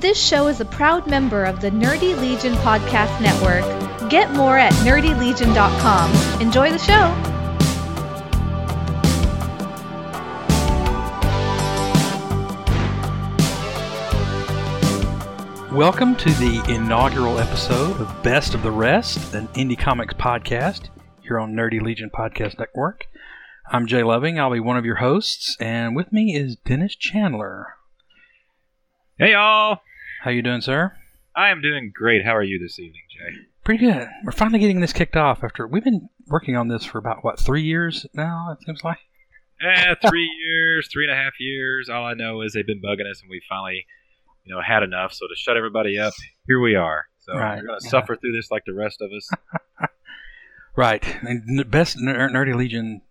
This show is a proud member of the Nerdy Legion Podcast Network. Get more at nerdylegion.com. Enjoy the show. Welcome to the inaugural episode of Best of the Rest, an indie comics podcast here on Nerdy Legion Podcast Network. I'm Jay Loving. I'll be one of your hosts, and with me is Dennis Chandler. Hey y'all! How you doing, sir? I am doing great. How are you this evening, Jay? Pretty good. We're finally getting this kicked off after we've been working on this for about what three years now. It seems like. Eh, three years, three and a half years. All I know is they've been bugging us, and we finally, you know, had enough. So to shut everybody up, here we are. So Right, we're gonna yeah. suffer through this like the rest of us. Right, and n- best ner- Nerdy Legion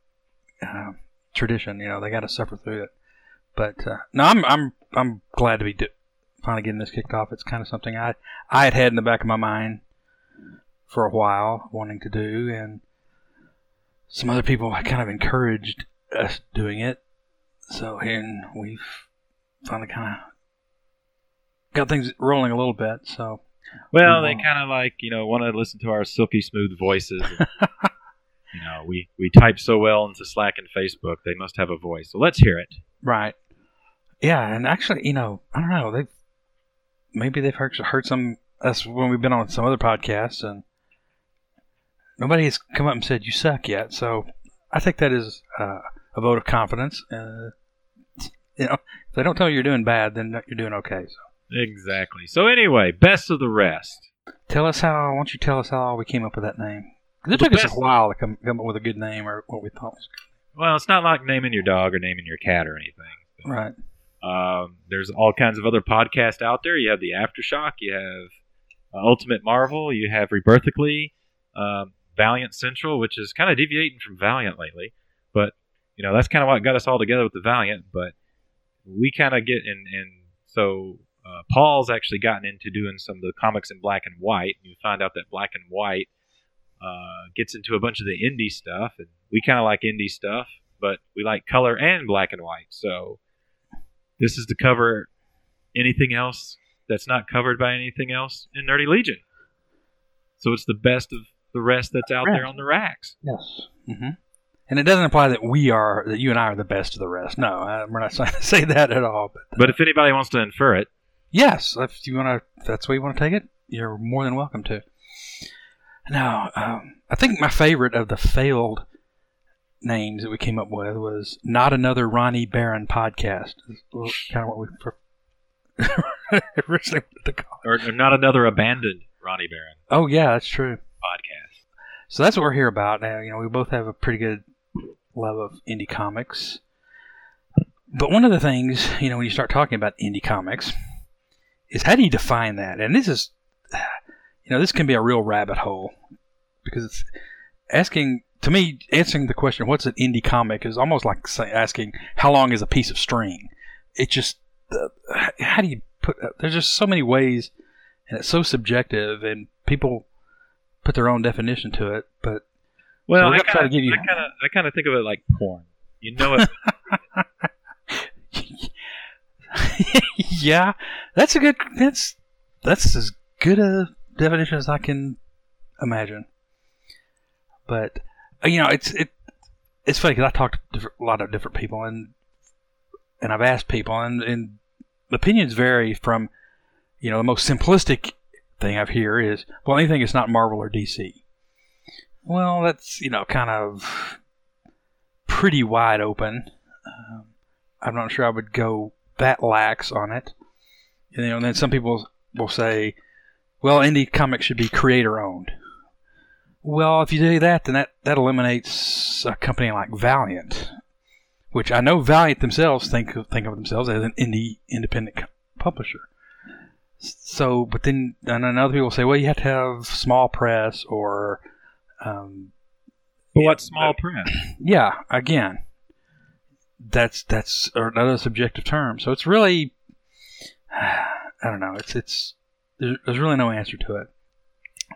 uh, tradition. You know, they got to suffer through it. But uh, no, I'm I'm I'm glad to be do- finally getting this kicked off. It's kind of something I I had had in the back of my mind for a while, wanting to do, and some other people kind of encouraged us doing it. So and we've finally kind of got things rolling a little bit. So Well, they Mhm. kind of like you know want to listen to our silky smooth voices. and, you know, we we type so well into Slack and Facebook. They must have a voice. So let's hear it. Right. Yeah, and actually, you know, I don't know. They maybe they've heard, heard some us when we've been on some other podcasts, and nobody has come up and said you suck yet. So I think that is uh, a vote of confidence. Uh, you know, if they don't tell you you're doing bad, then you're doing okay. So Exactly. So anyway, best of the rest. tell us how. Why don't you tell us how we came up with that name? it The took us a while to come come up with a good name or what we thought was good. Well, it's not like naming your dog or naming your cat or anything. Right. Um, there's all kinds of other podcasts out there. You have the Aftershock, you have uh, Ultimate Marvel, you have Rebirthically, um, Valiant Central, which is kind of deviating from Valiant lately, but you know that's kind of what got us all together with the Valiant. But we kind of get in, and so uh, Paul's actually gotten into doing some of the comics in black and white. You find out that black and white uh, gets into a bunch of the indie stuff, and we kind of like indie stuff, but we like color and black and white. So this is to cover anything else that's not covered by anything else in Nerdy Legion. So it's the best of the rest that's out there on the racks. Yes. hmm And it doesn't imply that we are that you and I are the best of the rest. No, uh, we're not trying to say that at all. But But if anybody wants to infer it, Yes, if you want to, if that's where you want to take it, you're more than welcome to. Now, um, I think my favorite of the failed names that we came up with was "Not Another Ronnie Barron Podcast." Kind of what we originally wanted to call. it. or, or not another abandoned Ronnie Barron Oh yeah, that's true. podcast. So that's what we're here about now. You know, we both have a pretty good love of indie comics. But one of the things, you know, when you start talking about indie comics, is how do you define that? And this is, you know, this can be a real rabbit hole because it's asking, to me, answering the question, what's an indie comic is almost like say, asking, how long is a piece of string? It just, uh, how do you put, there's just so many ways, and it's so subjective, and people put their own definition to it, but Well, we're I gonna try to kind give you- of, I kind of, think of it like porn. You know it. yeah, that's a good. That's that's as good a definition as I can imagine. But uh, you know, it's it it's funny because I talked to a lot of different people and and I've asked people and and opinions vary from you know the most simplistic thing I've hear is well anything that's not Marvel or DC. Well, that's you know kind of pretty wide open. Um, I'm not sure I would go that lax on it. You know, and then some people will say, "Well, indie comics should be creator owned." Well, if you do that, then that, that eliminates a company like Valiant, which I know Valiant themselves think of, think of themselves as an indie independent publisher. So, but then and then other people say, well, you have to have small press or, um, but what small press? yeah, again, that's that's another subjective term. So it's really, I don't know. It's it's there's, there's really no answer to it.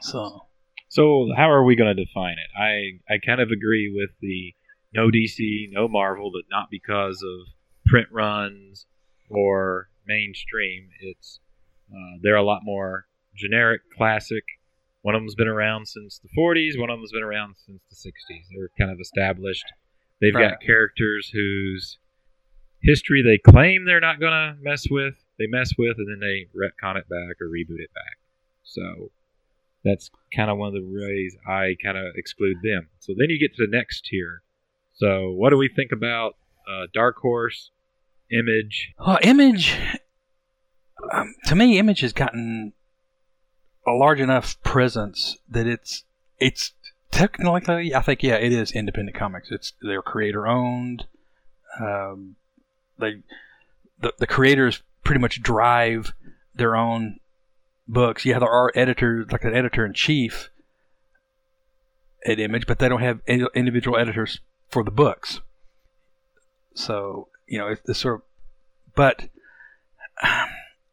So So how are we going to define it? I I kind of agree with the no DC, no Marvel, but not because of print runs or mainstream. It's Uh, they're a lot more generic, classic. One of them's been around since the 40s. One of them's been around since the 60s. They're kind of established. They've Right. got characters whose history they claim they're not going to mess with. They mess with, and then they retcon it back or reboot it back. So that's kind of one of the ways I kind of exclude them. So then you get to the next tier. So what do we think about uh, Dark Horse, Image? Well, Image, um, to me, Image has gotten a large enough presence that it's it's technically, I think, yeah, it is independent comics. It's they're creator owned. Um, they the the creators pretty much drive their own books. Yeah, there are editors, like an editor in chief at Image, but they don't have in- individual editors for the books. So you know, it's, sort of, but I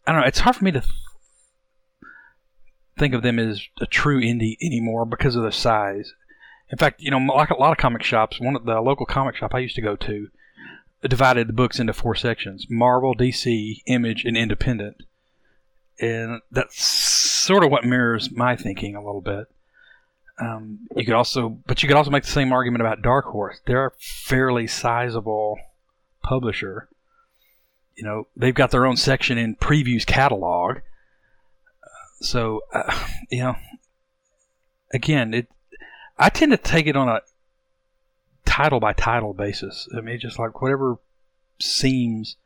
don't know. It's hard for me to th- think of them as a true indie anymore because of the size. In fact, you know, like a lot of comic shops, one of the local comic shop I used to go to divided the books into four sections: Marvel, DC, Image, and Independent. And that's sort of what mirrors my thinking a little bit. Um, you could also, but you could also make the same argument about Dark Horse. They're a fairly sizable publisher. You know, they've got their own section in Previews catalog. So, uh, you know, again, it I tend to take it on a title by title basis. I mean, just like whatever seems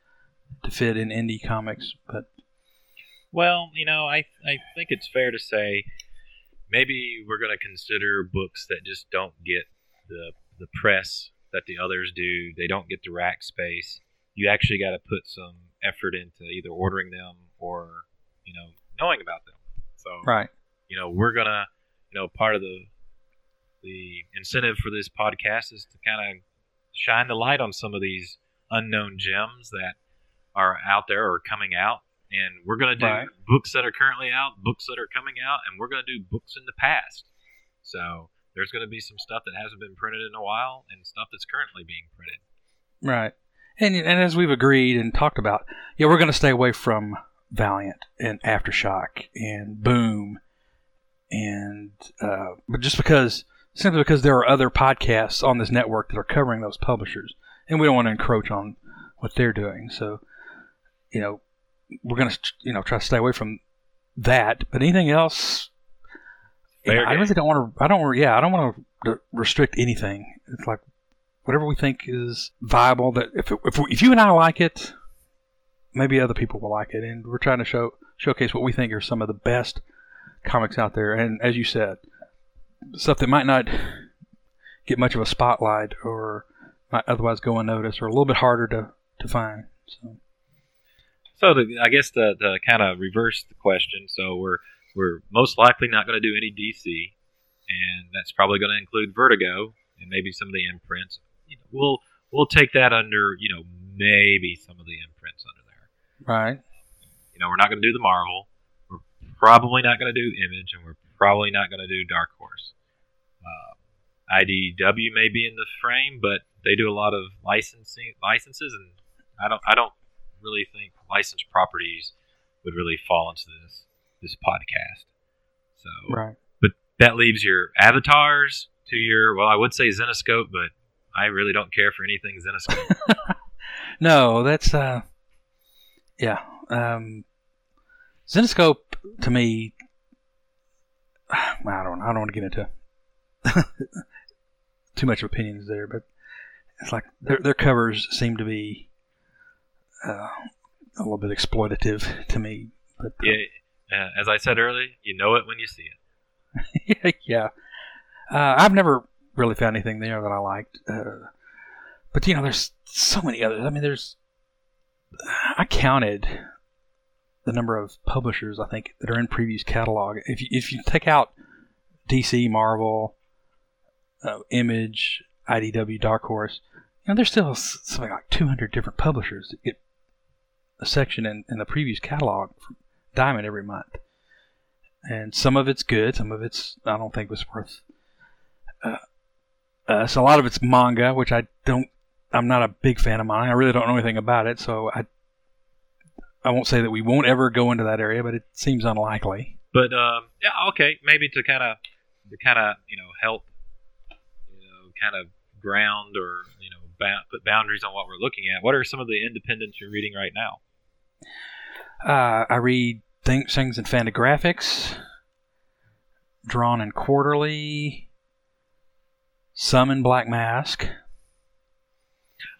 to fit in indie comics. But Well, you know, I I think it's fair to say maybe we're going to consider books that just don't get the the press that the others do. They don't get the rack space. You actually got to put some effort into either ordering them or you know knowing about them. So right, you know we're gonna you know part of the the incentive for this podcast is to kind of shine the light on some of these unknown gems that are out there or coming out and we're going to do Right. books that are currently out books that are coming out and we're going to do books in the past so there's going to be some stuff that hasn't been printed in a while and stuff that's currently being printed right. And and as we've agreed and talked about, yeah, we're going to stay away from Valiant and Aftershock and Boom, and uh, but just because simply because there are other podcasts on this network that are covering those publishers, and we don't want to encroach on what they're doing. So, you know, we're going to you know try to stay away from that. But anything else, you know, I really don't want to. I don't. Yeah, I don't want to restrict anything. It's like whatever we think is viable. That if if, we, if you and I like it, maybe other people will like it. And we're trying to show showcase what we think are some of the best comics out there. And as you said, stuff that might not get much of a spotlight or might otherwise go unnoticed or a little bit harder to, to find. So So the, I guess the the kind of reverse the question. So we're we're most likely not going to do any DC, and that's probably going to include Vertigo and maybe some of the imprints. You know, we'll we'll take that under you know maybe some of the imprints under there. right, You know, we're not going to do the Marvel. We're probably not going to do Image, and we're probably not going to do Dark Horse. Uh, IDW may be in the frame, but they do a lot of licensing licenses, and I don't I don't really think licensed properties would really fall into this this podcast. So right. that leaves your avatars to your well, I would say Zenescope, but I really don't care for anything Zenescope. No, that's uh, yeah. Um, Zenescope to me, I don't. I don't want to get into too much of opinions there, but it's like their their covers seem to be uh, a little bit exploitative to me. But uh, yeah, uh, as I said earlier, you know it when you see it. yeah, uh, I've never really found anything there that I liked. Uh, but you know, there's so many others. I mean, there's I counted the number of publishers I think that are in Previews catalog. If you, if you take out DC, Marvel, uh, Image, IDW, Dark Horse, you know, there's still something like 200 different publishers that get section in, in the Previews catalog Diamond every month. And some of it's good, some of it's I don't think was worth. Uh, uh, so a lot of it's manga, which I don't. I'm not a big fan of manga. I really don't know anything about it, so I I won't say that we won't ever go into that area, but it seems unlikely. But um, yeah, okay, maybe to kind of to kind of you know help you know kind of ground or you know ba- put boundaries on what we're looking at. What are some of the independents you're reading right now? Uh, I read things, things in Fantagraphics, Drawn and Quarterly, some in Black Mask.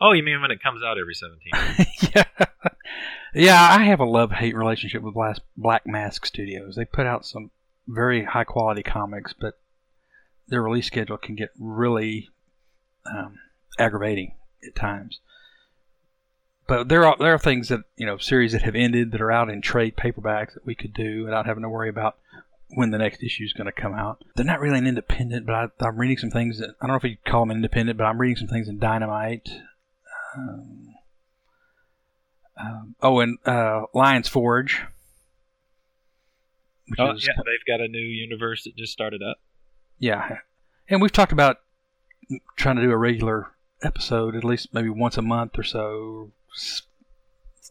Oh, you mean when it comes out every 17? yeah. Yeah, I have a love hate relationship with Black, Black Mask Studios. They put out some very high quality comics, but their release schedule can get really um, aggravating at times. But there are there are things that you know series that have ended that are out in trade paperbacks that we could do without having to worry about when the next issue is going to come out. They're not really an independent, but I, am reading some things that I don't know if you'd call them independent, but I'm reading some things in Dynamite. Um, um, oh, and uh, Lion's Forge. Oh, is, yeah, they've got a new universe that just started up. Yeah, and we've talked about trying to do a regular episode at least maybe once a month or so,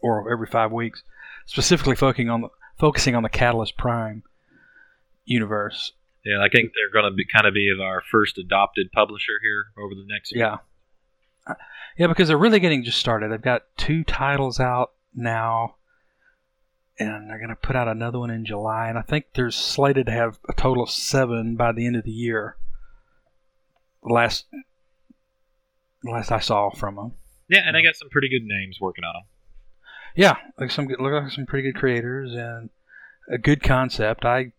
or every five weeks, specifically focusing on the focusing on the Catalyst Prime universe. Yeah, I think they're going to be kind of be our first adopted publisher here over the next. Yeah, uh, yeah, because they're really getting just started. They've got two titles out now, and they're going to put out another one in July. And I think they're slated to have a total of seven by the end of the year. The Last, the last I saw from them. Yeah, and I got some pretty good names working on them. Yeah, like some good, look like some pretty good creators and a good concept. I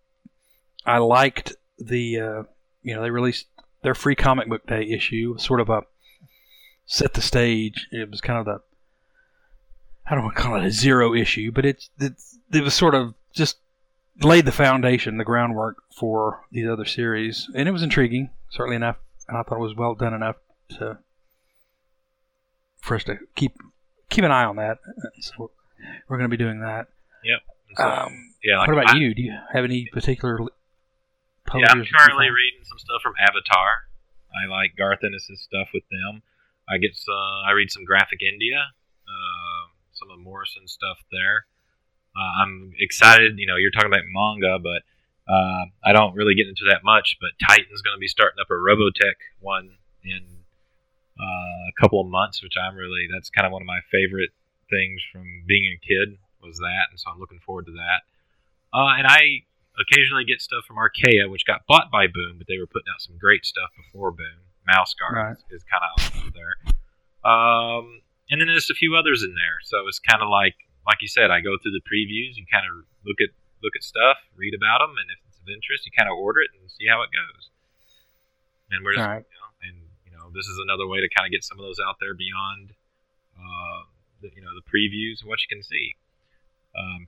I liked the uh, you know they released their free comic book day issue, sort of a set the stage. It was kind of the I don't want to call it a zero issue, but it's, it's it was sort of just laid the foundation, the groundwork for these other series, and it was intriguing, certainly enough, and I thought it was well done enough to for us to keep keep an eye on that. So we're going to be doing that. Yep. So, um, yeah. Like what about I, you? Do you have any particular? Yeah, I'm currently reading some stuff from Avatar. I like Garth Ennis's stuff with them. I get some, I read some Graphic India, uh, some of Morrison stuff there. Uh, I'm excited. You know, you're talking about manga, but uh, I don't really get into that much. But Titan's going to be starting up a Robotech one in uh, a couple of months, which I'm really that's kind of one of my favorite things from being a kid was that, and so I'm looking forward to that. Uh, and I occasionally get stuff from Archaia, which got bought by Boom, but they were putting out some great stuff before Boom. Mouse Guard right. is, kind of there. Um, and then there's a few others in there. So it's kind of like, like you said, I go through the previews. and kind of look at look at stuff, read about them, and if it's of interest, you kind of order it and see how it goes. And we're just, right. you know, and you know, this is another way to kind of get some of those out there beyond, uh, the, you know, the previews and what you can see. Um,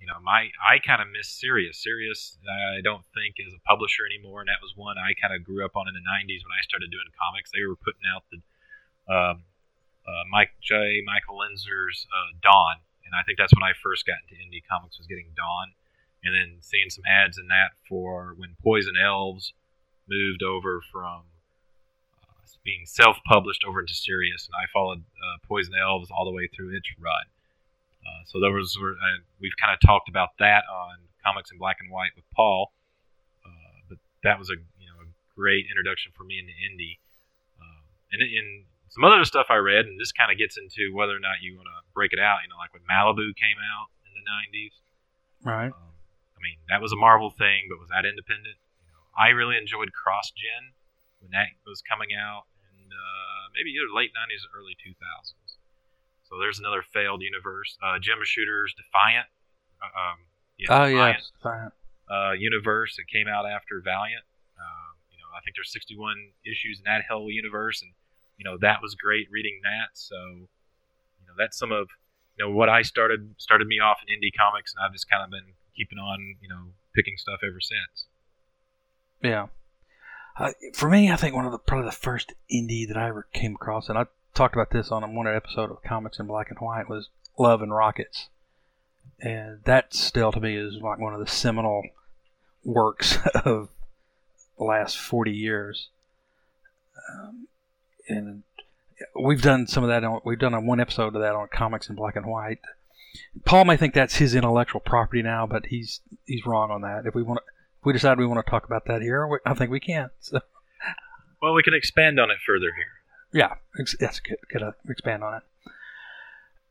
you know, my I kind of miss Sirius. Sirius, I don't think is a publisher anymore, and that was one I kind of grew up on in the '90s when I started doing comics. They were putting out the um, uh, Mike J. Michael Linsner's uh, Dawn, and I think that's when I first got into indie comics was getting Dawn, and then seeing some ads in that for when Poison Elves moved over from uh, being self-published over into Sirius, and I followed uh, Poison Elves all the way through its run. Uh, so there was uh, we've kind of talked about that on comics in black and white with Paul, uh, but that was a you know a great introduction for me into indie. Um, and in some other stuff I read, and this kind of gets into whether or not you want to break it out. You know, like when Malibu came out in the '90s, right? Um, I mean, that was a Marvel thing, but was that independent? You know, I really enjoyed Cross Gen when that was coming out, uh, maybe either late '90s or early 2000s. So there's another failed universe. Uh, Jim Shooter's Defiant. Uh, um, yeah, oh Defiant, yes, Defiant. Uh, universe that came out after Valiant. Uh, you know, I think there's 61 issues in that hell universe, and you know that was great reading that. So, you know, that's some of you know what I started started me off in indie comics, and I've just kind of been keeping on, you know, picking stuff ever since. Yeah. Uh, for me, I think one of the probably the first indie that I ever came across, and I talked about this on one episode of Comics in Black and White was Love and Rockets, and that still to me is like one of the seminal works of the last forty years. Um, and we've done some of that. On, we've done one episode of that on Comics in Black and White. Paul may think that's his intellectual property now, but he's he's wrong on that. If we want, to, we decide we want to talk about that here, we, I think we can. So Well, we can expand on it further here. yeah, ex- that's good. Could uh, expand on it.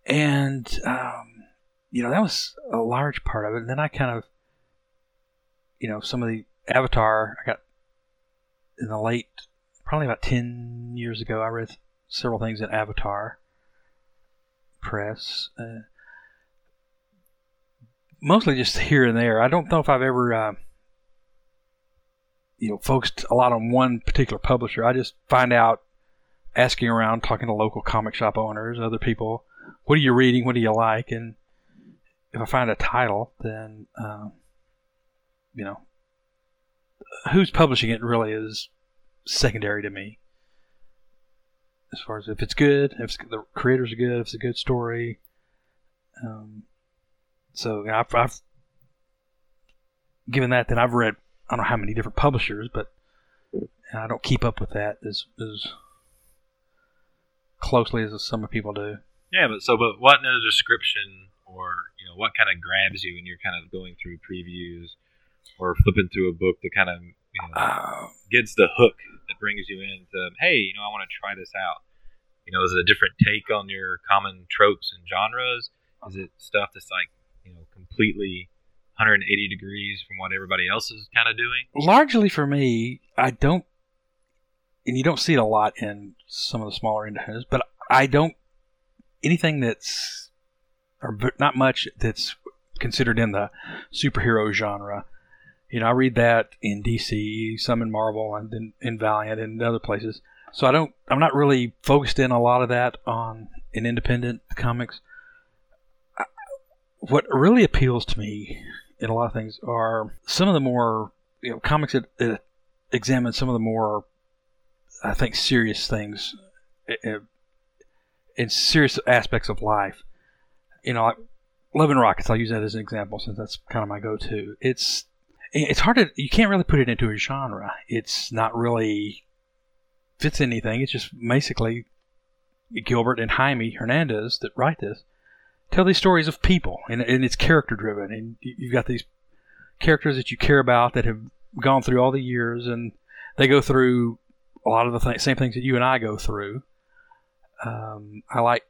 And um, you know that was a large part of it. And then I kind of, you know, some of the Avatar. I got in the late, probably about ten years ago. I read several things in Avatar press. Uh, mostly just here and there. I don't know if I've ever, uh, you know, focused a lot on one particular publisher. I just find out, asking around, talking to local comic shop owners, other people, what are you reading? What do you like? And if I find a title, then, um, you know, who's publishing it really is secondary to me. As far as if it's good, if it's, the creators are good, if it's a good story. Um, so you know, I've, I've given that, then I've read I don't know how many different publishers, but I don't keep up with that as as closely as some people do. Yeah, but so but what in the description or you know what kind of grabs you when you're kind of going through previews or flipping through a book that kind of you know Uh, gets the hook that brings you into hey you know I want to try this out. You know, is it a different take on your common tropes and genres? Is it stuff that's like you know completely 180 degrees from what everybody else is kind of doing? largely for me, I don't, and you don't see it a lot in some of the smaller independents, but I don't anything that's or not much that's considered in the superhero genre. You know, I read that in DC, some in Marvel, and then in Valiant and other places. So I don't, I'm not really focused in a lot of that on in independent comics. What really appeals to me in a lot of things are some of the more you know comics that, that examine some of the more I think serious things uh, in serious aspects of life. You know, like Love and Rockets. I'll use that as an example since that's kind of my go-to. It's it's hard to you can't really put it into a genre. It's not really fits anything. It's just basically Gilbert and Jaime Hernandez that write this tell these stories of people, and, and it's character driven, and you- you've got these characters that you care about that have gone through all the years, and they go through a lot of the th- same things that you and I go through. Um, I like,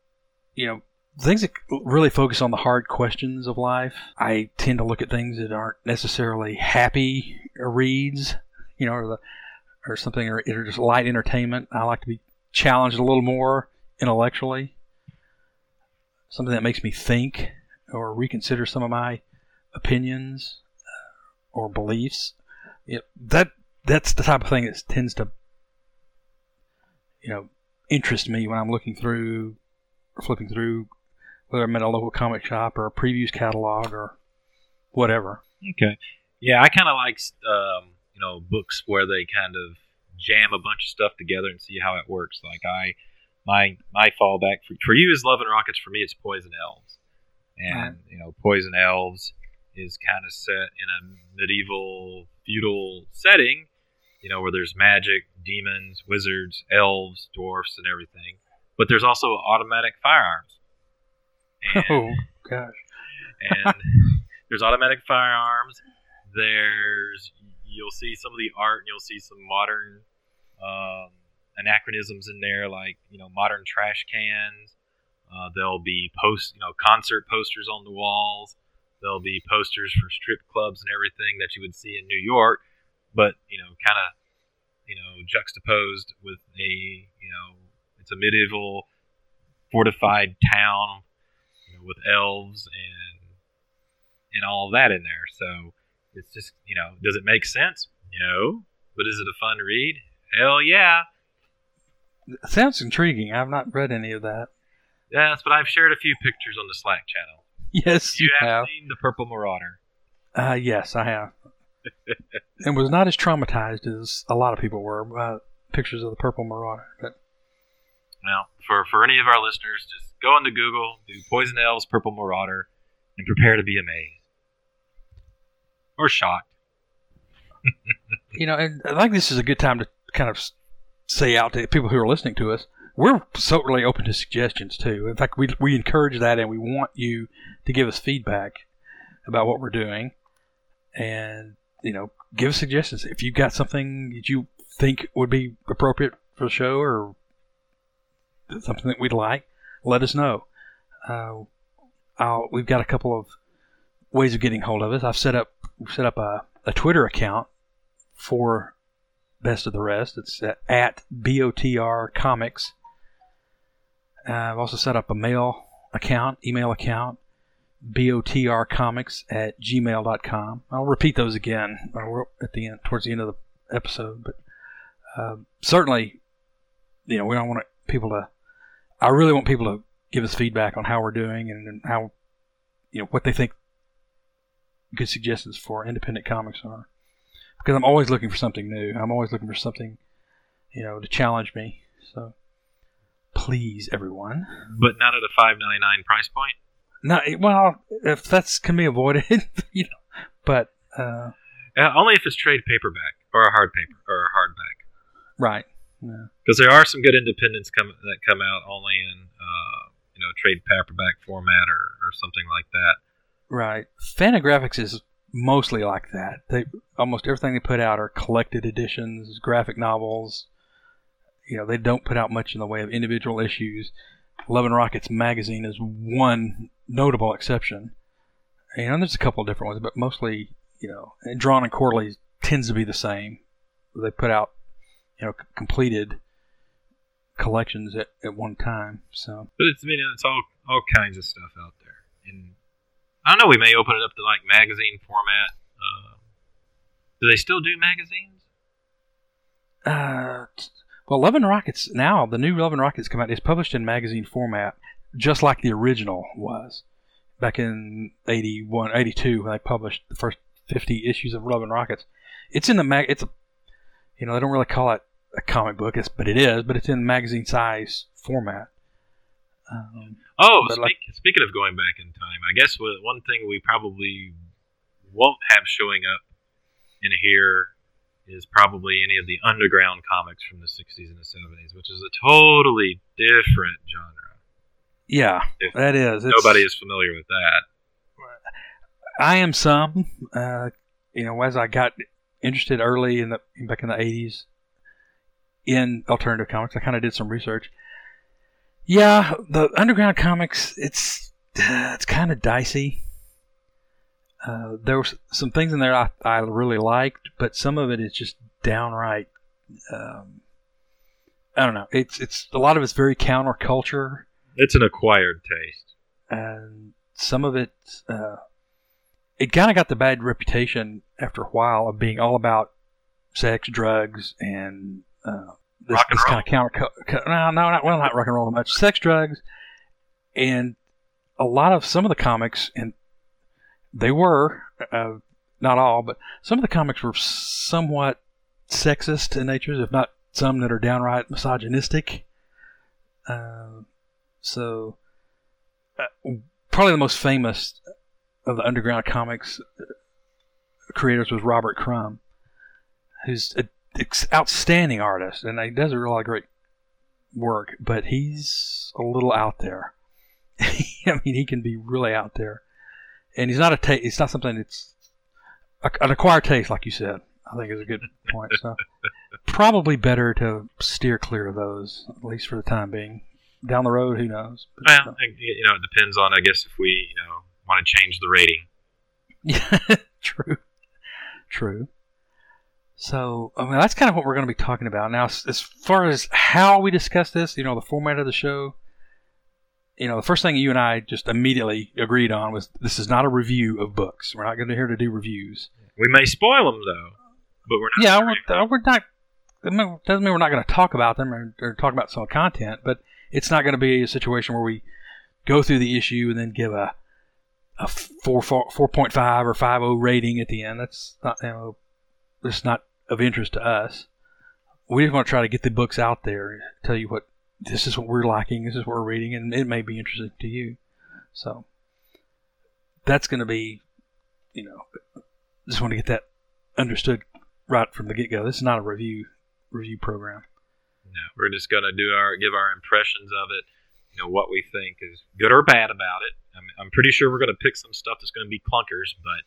you know, things that really focus on the hard questions of life. I tend to look at things that aren't necessarily happy reads, you know, or the or something or, or just light entertainment. I like to be challenged a little more intellectually something that makes me think or reconsider some of my opinions uh, or beliefs. That that's the type of thing that tends to you know interest me when I'm looking through or flipping through whether I'm at a local comic shop or a previews catalog or whatever. Okay. Yeah, I kind of like um, you know books where they kind of jam a bunch of stuff together and see how it works. Like I, my my fallback for, for you is Love and Rockets. For me, it's Poison Elves, and you know Poison Elves is kind of set in a medieval feudal setting. You know where there's magic, demons, wizards, elves, dwarfs, and everything. But there's also automatic firearms. And- Oh gosh. and there's automatic firearms. There's you'll see some of the art, and you'll see some modern um, anachronisms in there, like you know modern trash cans. Uh, there'll be post, you know, concert posters on the walls. There'll be posters for strip clubs and everything that you would see in New York, but you know, kind of, you know, juxtaposed with a, you know, it's a medieval fortified town you know, with elves and and all that in there. So it's just you know, does it make sense? No, but is it a fun read? Hell yeah! Sounds intriguing. I've not read any of that. Yes, but I've shared a few pictures on the Slack channel. Yes, you, You have have. seen the Purple Marauder. Uh, yes, I have. and was not as traumatized as a lot of people were by pictures of the Purple Marauder. But Now, for for any of our listeners, just go into Google, do Poison Elves Purple Marauder, and prepare to be amazed or shocked. you know, and I think this is a good time to kind of say out to people who are listening to us: we're certainly open to suggestions too. In fact, we we encourage that, and we want you to give us feedback about what we're doing, and you know, give us suggestions if you've got something that you think would be appropriate for the show or something that we'd like. Let us know. Uh, we've got a couple of ways of getting hold of us. I've set up set up a, a Twitter account for Best of the Rest. It's at, BOTR Comics. Uh, I've also set up a mail account, email account, botrcomics at gmail.com. I'll repeat those again at the end, towards the end of the episode. But uh, certainly, you know, we don't want people to. I really want people to give us feedback on how we're doing and how, you know, what they think good suggestions for independent comics are. Because I'm always looking for something new. I'm always looking for something, you know, to challenge me. So please, everyone. But not at a five ninety nine price point. No, well, if that's can be avoided, you know. But uh, uh, only if it's trade paperback or a hard paper or a hardback. Right. Because yeah. there are some good independents come that come out only in uh, you know trade paperback format or, or something like that. Right. Fantagraphics is mostly like that. They almost everything they put out are collected editions, graphic novels. You know, they don't put out much in the way of individual issues. Love and Rockets magazine is one notable exception. And there's a couple of different ones, but mostly, you know, Drawn and Quarterly tends to be the same. They put out, you know, completed collections at, at one time. So, but it's I mean it's all all kinds of stuff out there, and I don't know. We may open it up to like magazine format. Uh, do they still do magazines? Uh, well, Love and Rockets now the new Love and Rockets come out is published in magazine format, just like the original was back in 81, 82 when they published the first 50 issues of Love and Rockets. It's in the mag. It's a, you know, they don't really call it a comic book, it's, but it is. But it's in magazine size format. Um, oh, speak, like, speaking of going back in time, I guess one thing we probably won't have showing up in here is probably any of the underground comics from the 60s and the 70s, which is a totally different genre. Yeah, if that is. Nobody is familiar with that. I am some. Uh, you know, as I got interested early in the back in the 80s in alternative comics, I kind of did some research. Yeah, the underground comics, it's uh, it's kind of dicey. Uh, there was some things in there I, I really liked, but some of it is just downright. Um, I don't know. It's it's a lot of it's very counterculture. It's an acquired taste, and some of it uh, it kind of got the bad reputation after a while of being all about sex, drugs, and uh, this, rock and this roll. kind of counter. No, no, not well, not rock and roll much. Sex, drugs, and a lot of some of the comics and they were uh, not all, but some of the comics were somewhat sexist in nature, if not some that are downright misogynistic. Uh, so, uh, probably the most famous of the underground comics creators was Robert Crumb, who's an outstanding artist, and he does a lot of great work, but he's a little out there. I mean, he can be really out there and he's not a taste. It's not something that's a, an acquired taste, like you said. I think is a good point. So probably better to steer clear of those, at least for the time being. Down the road, who knows? But, well, uh, you know, it depends on, I guess, if we, you know, want to change the rating. Yeah, true, true. So, I mean, that's kind of what we're going to be talking about now. As far as how we discuss this, you know, the format of the show, you know, the first thing you and I just immediately agreed on was this is not a review of books. We're not going to here to do reviews. We may spoil them though, but we're not. Yeah, we're, we're, not. Doesn't mean we're not going to talk about them or, or talk about some content, but it's not going to be a situation where we go through the issue and then give a a four four point five or five zero oh rating at the end. That's not you know, it's not of interest to us. We just want to try to get the books out there, tell you what this is what we're liking, this is what we're reading, and it may be interesting to you. So that's going to be, you know, just want to get that understood right from the get go. This is not a review review program. No, we're just gonna do our give our impressions of it. You know what we think is good or bad about it. I'm, I'm pretty sure we're gonna pick some stuff that's gonna be clunkers, but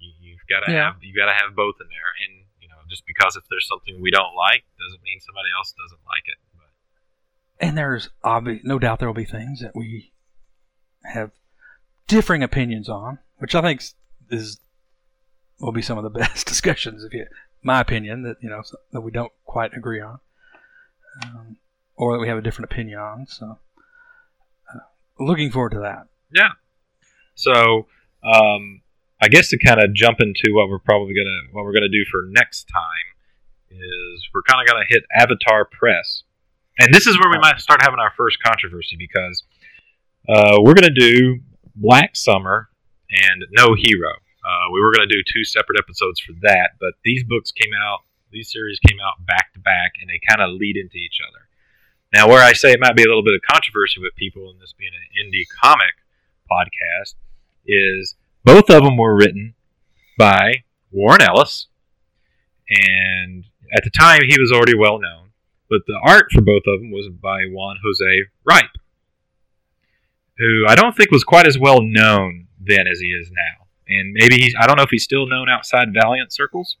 you, you've got to Yeah. have you got to have both in there. And you know, just because if there's something we don't like doesn't mean somebody else doesn't like it. But And there's obvious, no doubt there will be things that we have differing opinions on, which I think is will be some of the best discussions. If you, my opinion, that you know that we don't quite agree on, um, or that we have a different opinion on. So, uh, looking forward to that. Yeah. So, um, I guess to kind of jump into what we're probably gonna what we're gonna do for next time is we're kind of gonna hit Avatar Press, and this is where we might start having our first controversy because uh, we're gonna do Black Summer and No Hero. Uh, we were gonna do two separate episodes for that, but these books came out, these series came out back to back, and they kind of lead into each other. Now, where I say it might be a little bit of controversy with people, and this being an indie comic podcast, is both of them were written by Warren Ellis, and at the time he was already well known. But the art for both of them was by Juan Jose Ryp, who I don't think was quite as well known then as he is now. And maybe he's, I don't know if he's still known outside Valiant circles,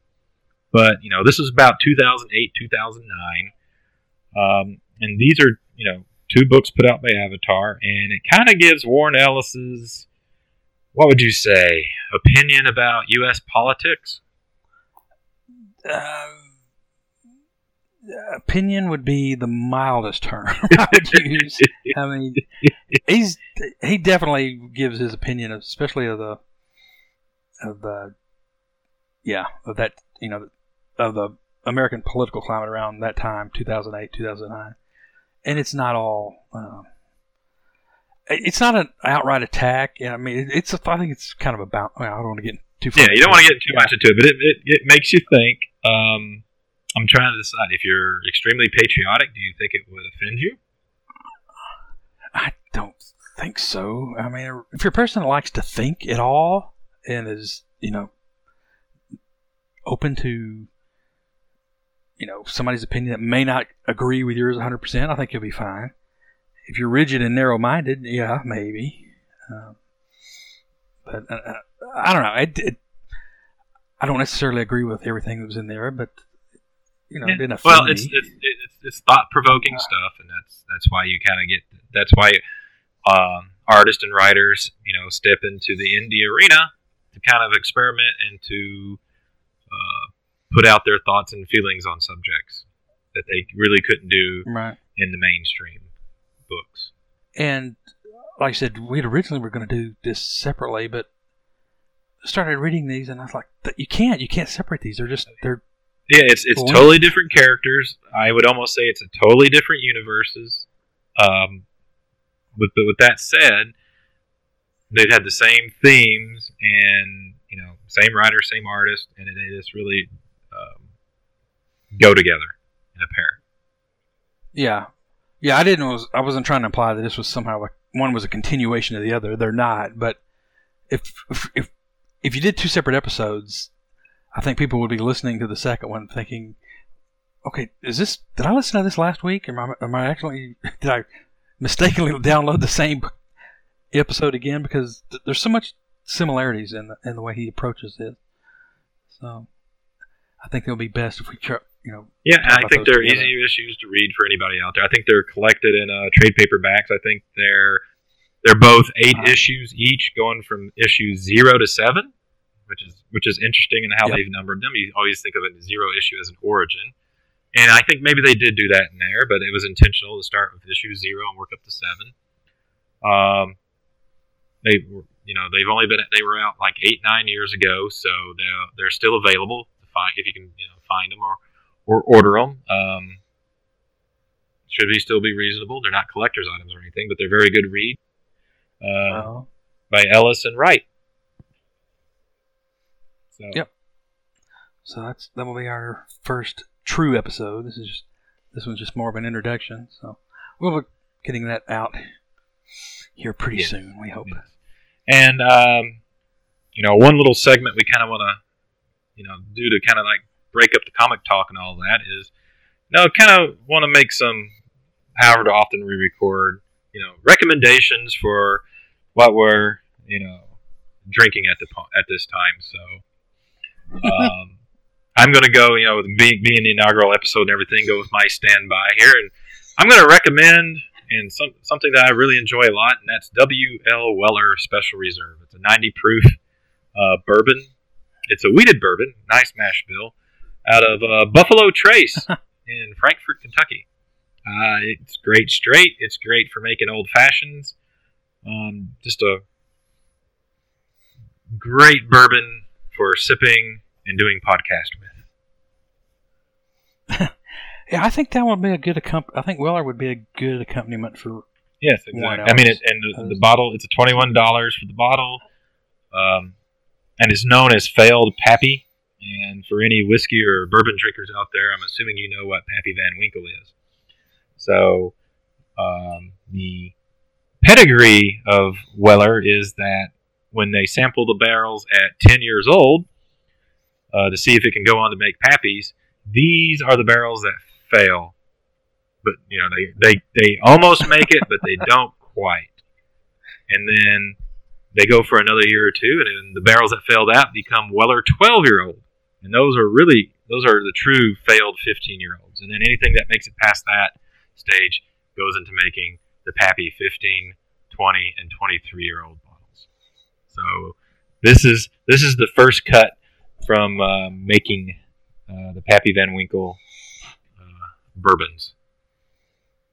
but, you know, this was about 2008, 2009. Um, and these are, you know, two books put out by Avatar, and it kind of gives Warren Ellis's, what would you say, opinion about U.S. politics? Uh, opinion would be the mildest term I would use. I mean, he's he definitely gives his opinion, especially of the of the yeah of that you know of the American political climate around that time, two thousand eight, two thousand nine, and it's not all. Um, it's not an outright attack. Yeah, I mean, it, it's. A, I think it's kind of about. Well, I don't want to get too. far Yeah, you don't want to get too much into it, but it, it, it makes you think. Um, I'm trying to decide if you're extremely patriotic. Do you think it would offend you? I don't think so. I mean, if you're a person that likes to think at all and is, you know, open to, you know, somebody's opinion that may not agree with yours 100%, I think you'll be fine. If you're rigid and narrow minded, yeah, maybe. Um, but uh, uh, I don't know. It, it, I don't necessarily agree with everything that was in there, but, you know, it didn't well, it's it's, it's, it's thought provoking stuff, and that's that's why you kind of get that's why um, artists and writers you know step into the indie arena to kind of experiment and to uh, put out their thoughts and feelings on subjects that they really couldn't do right. in the mainstream books. And like I said, we had originally were going to do this separately, but started reading these, and I was like, "You can't, you can't separate these. They're just they're Yeah, it's it's Cool. totally different characters. I would almost say it's a totally different universes. Um, but, but with that said, they've had the same themes and you know same writer, same artist, and they just really um, go together in a pair. yeah, yeah." I didn't was I wasn't trying to imply that this was somehow like one was a continuation of the other. They're not, but if if if, if you did two separate episodes, I think people would be listening to the second one thinking, "Okay, is this? Did I listen to this last week? Am I am I actually did I mistakenly download the same episode again? Because th- there's so much similarities in the in the way he approaches it. So I think it'll be best if we try, you know, Yeah, and I think they're together. easier issues to read for anybody out there. I think they're collected in uh, trade paperbacks. I think they're they're both 8 Uh-huh. issues each, going from issue zero to seven, which is which is interesting in how Yep. they've numbered them. You always think of a zero issue as an origin, and I think maybe they did do that in there, but it was intentional to start with issue zero and work up to seven. Um, they you know they've only been they were out like eight nine years ago, so they're they're still available to find if you can you know find them or or order them. Um, should be still be reasonable. They're not collector's items or anything, but they're very good read. Uh, uh, by Ellis and Wright. So, Yep. So that's that will be our first true episode. This is just this one's just more of an introduction. So we'll be getting that out here pretty Yes. soon. We hope. Yes. And um, you know, one little segment we kind of want to, you know, do to kind of like break up the comic talk and all that is, no, kind of want to make some, however to often we record, you know, recommendations for what we're, you know, drinking at the at this time. So, um, I'm going to go, you know, with being, being the inaugural episode and everything, go with my standby here, and I'm going to recommend and some, something that I really enjoy a lot, and that's W.L. Weller Special Reserve. It's a 90 proof uh, bourbon. It's a wheated bourbon, nice mash bill, out of uh, Buffalo Trace in Frankfort, Kentucky. Uh, it's great straight. It's great for making old fashions. Um, just a great bourbon for sipping and doing podcast with. Yeah, I think that would be a good accomp- I think Weller would be a good accompaniment for. Yes, exactly. I mean, it, and the, the bottle, it's a twenty-one dollars for the bottle, um, and it's known as failed Pappy. And for any whiskey or bourbon drinkers out there, I'm assuming you know what Pappy Van Winkle is. So, um, the pedigree of Weller is that when they sample the barrels at ten years old uh, to see if it can go on to make Pappies, these are the barrels that fail but you know they they they almost make it, but they don't quite. And then they go for another year or two, and then the barrels that failed out become Weller twelve year old, and those are really those are the true failed fifteen year olds. And then anything that makes it past that stage goes into making the Pappy 15, 20, and 23 year old bottles. So this is this is the first cut from uh, making uh, the Pappy Van Winkle uh, bourbons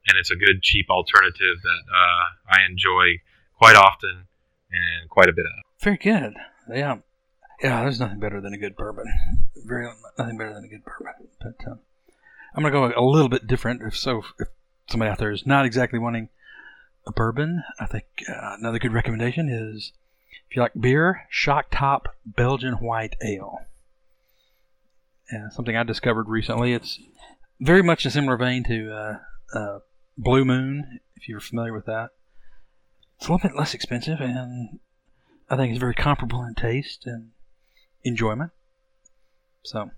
and it's a good cheap alternative that uh, I enjoy quite often and quite a bit of. Very good. Yeah. Yeah, there's nothing better than a good bourbon. Very nothing better than a good bourbon. But um, I'm gonna go a little bit different. If so, if somebody out there is not exactly wanting a bourbon, I think uh, another good recommendation is if you like beer, Shock Top Belgian White Ale. Something I discovered recently. It's very much a similar vein to uh, uh, Blue Moon, if you're familiar with that. It's a little bit less expensive, and I think it's very comparable in taste and enjoyment. So,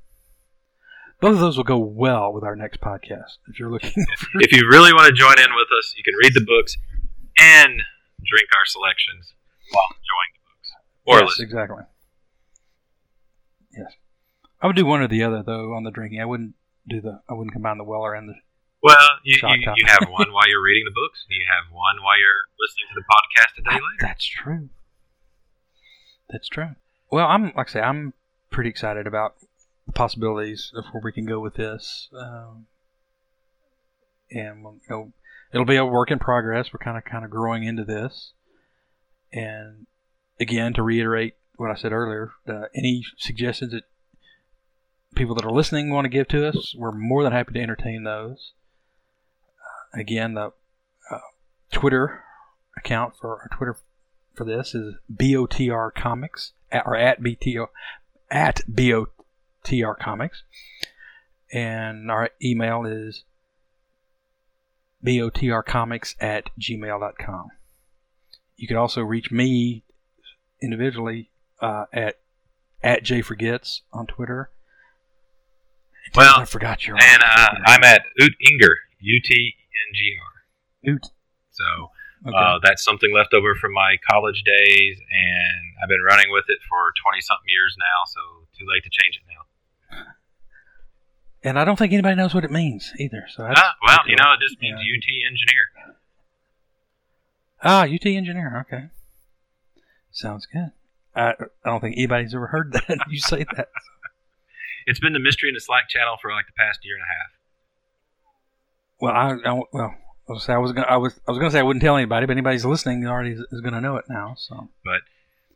both of those will go well with our next podcast. If you're looking for, If you really want to join in with us, you can read the books and drink our selections while enjoying the books or yes, listen. exactly. Yes, I would do one or the other though on the drinking. I wouldn't do the. I wouldn't combine the Weller and the. Well, you, you, you have one while you're reading the books, and you have one while you're listening to the podcast a day ah, later. That's true. That's true. Well, I'm like I say, I'm pretty excited about the possibilities of where we can go with this. Um, and you know, it'll be a work in progress. We're kind of kind of growing into this. And again, to reiterate what I said earlier, uh, any suggestions that people that are listening want to give to us, we're more than happy to entertain those. Uh, again, the uh, Twitter account for our Twitter for this is BOTR Comics or at BTO at BOTR Comics, and our email is BOTRcomics at gmail.com. You can also reach me individually uh, at at Forgets on Twitter. Well, I forgot your And uh, I'm at Oot Inger, U T N G R. Oot. So Okay. uh, that's something left over from my college days, and I've been running with it for 20 something years now, so too late to change it now. and I don't think anybody knows what it means either. So that's Ah, well, you know, it just means Yeah. UT engineer. Ah, UT engineer. Okay, sounds good. I I don't think anybody's ever heard that you say that. It's been the mystery in the Slack channel for like the past year and a half. Well, I, I well, I was, I was gonna I was I was gonna say I wouldn't tell anybody, but anybody's listening already is, is gonna know it now. So But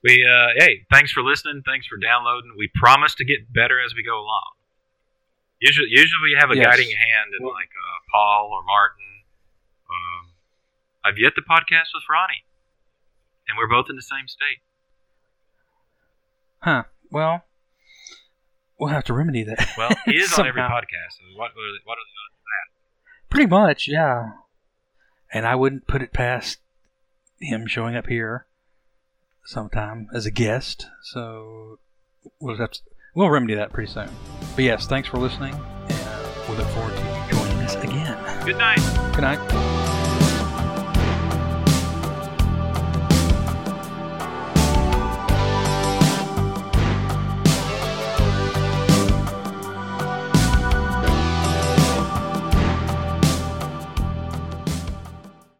we, uh, hey, thanks for listening. Thanks for downloading. We promise to get better as we go along. Usually, usually we have a Yes. guiding hand in Well- like uh, Paul or Martin. Um, I've yet to podcast with Ronnie, and we're both in the same state. huh? Well, we'll have to remedy that. Well, he is on every podcast. So what, what are the, what are the Pretty much, yeah. And I wouldn't put it past him showing up here sometime as a guest. So we'll have to, we'll remedy that pretty soon. But yes, thanks for listening, and we look forward to you joining. us again. Good night. Good night.